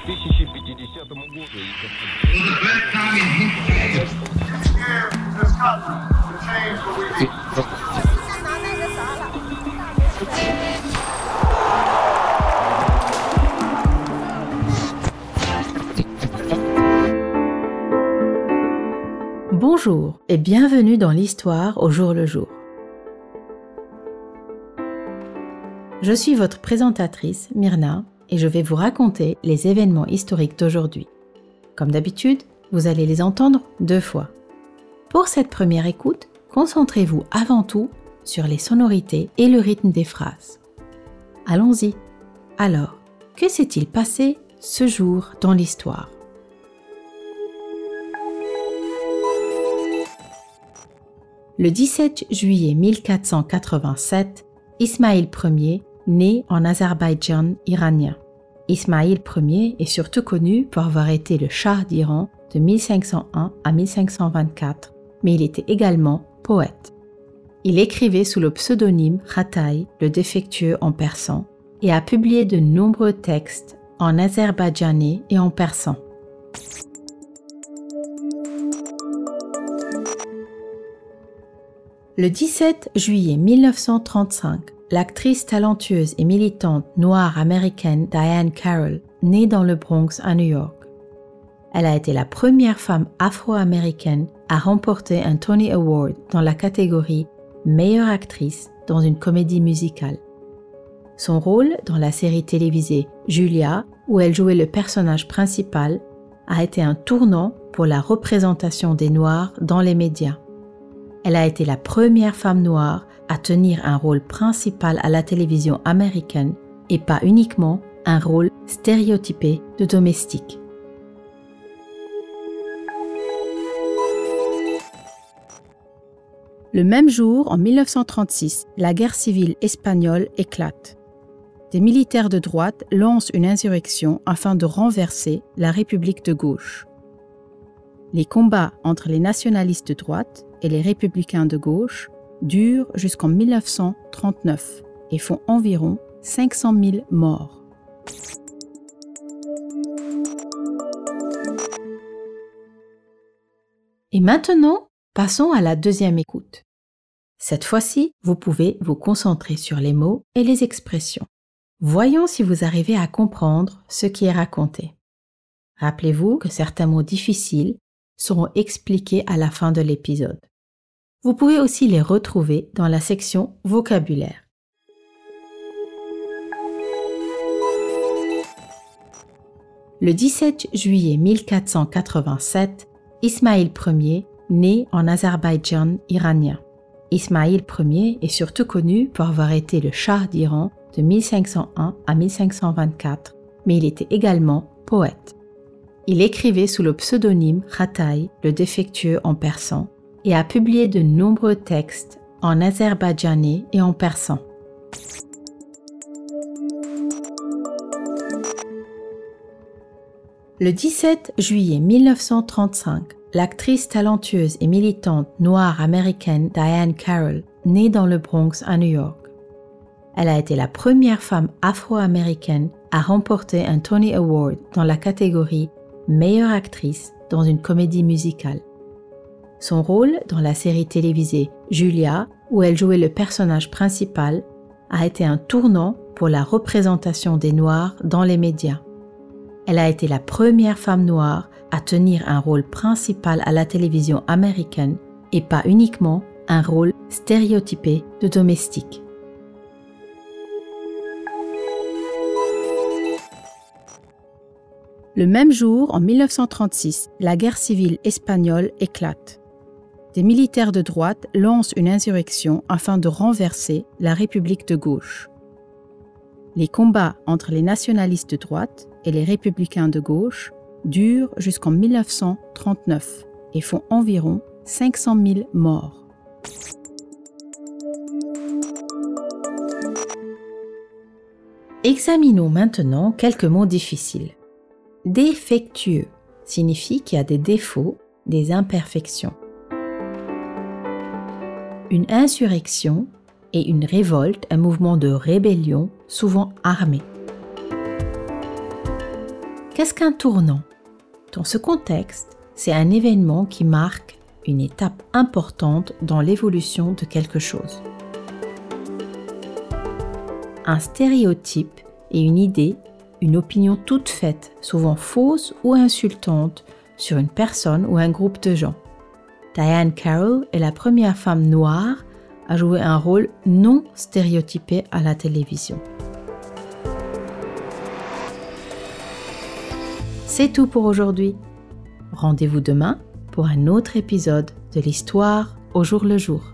1050 году. Bonjour et bienvenue dans l'histoire au jour le jour. Je suis votre présentatrice, Myrna, et je vais vous raconter les événements historiques d'aujourd'hui. Comme d'habitude, vous allez les entendre deux fois. Pour cette première écoute, concentrez-vous avant tout sur les sonorités et le rythme des phrases. Allons-y. Alors, que s'est-il passé ce jour dans l'histoire? Le 17 juillet 1487, Ismaïl Ier naît en Azerbaïdjan iranien. Ismaïl Ier est surtout connu pour avoir été le Shah d'Iran de 1501 à 1524, mais il était également poète. Il écrivait sous le pseudonyme Khatay, le défectueux en persan, et a publié de nombreux textes en azerbaïdjanais et en persan. Le 17 juillet 1935, l'actrice talentueuse et militante noire américaine Diane Carroll naît dans le Bronx à New York. Elle a été la première femme afro-américaine à remporter un Tony Award dans la catégorie meilleure actrice dans une comédie musicale. Son rôle dans la série télévisée Julia, où elle jouait le personnage principal, a été un tournant pour la représentation des Noirs dans les médias. Elle a été la première femme noire à tenir un rôle principal à la télévision américaine et pas uniquement un rôle stéréotypé de domestique. Le même jour, en 1936, la guerre civile espagnole éclate. Des militaires de droite lancent une insurrection afin de renverser la République de gauche. Les combats entre les nationalistes de droite et les républicains de gauche durent jusqu'en 1939 et font environ 500 000 morts. Et maintenant, passons à la deuxième écoute. Cette fois-ci, vous pouvez vous concentrer sur les mots et les expressions. Voyons si vous arrivez à comprendre ce qui est raconté. Rappelez-vous que certains mots difficiles seront expliqués à la fin de l'épisode. Vous pouvez aussi les retrouver dans la section vocabulaire. Le 17 juillet 1487, Ismaïl Ier naît en Azerbaïdjan iranien. Ismaïl Ier est surtout connu pour avoir été le Shah d'Iran de 1501 à 1524, mais il était également poète. Il écrivait sous le pseudonyme Khatay, le défectueux en persan, et a publié de nombreux textes en azerbaïdjanais et en persan. Le 17 juillet 1935, l'actrice talentueuse et militante noire américaine Diane Carroll naît dans le Bronx à New York. Elle a été la première femme afro-américaine à remporter un Tony Award dans la catégorie meilleure actrice dans une comédie musicale. Son rôle dans la série télévisée Julia, où elle jouait le personnage principal, a été un tournant pour la représentation des Noirs dans les médias. Elle a été la première femme noire à tenir un rôle principal à la télévision américaine et pas uniquement un rôle stéréotypé de domestique. Le même jour, en 1936, la guerre civile espagnole éclate. Des militaires de droite lancent une insurrection afin de renverser la République de gauche. Les combats entre les nationalistes de droite et les républicains de gauche durent jusqu'en 1939 et font environ 500 000 morts. Examinons maintenant quelques mots difficiles. Défectueux signifie qu'il y a des défauts, des imperfections. Une insurrection est une révolte, un mouvement de rébellion souvent armé. Qu'est-ce qu'un tournant? Dans ce contexte, c'est un événement qui marque une étape importante dans l'évolution de quelque chose. Un stéréotype est une idée, une opinion toute faite, souvent fausse ou insultante, sur une personne ou un groupe de gens. Diane Carroll est la première femme noire à jouer un rôle non stéréotypé à la télévision. C'est tout pour aujourd'hui. Rendez-vous demain pour un autre épisode de l'histoire au jour le jour.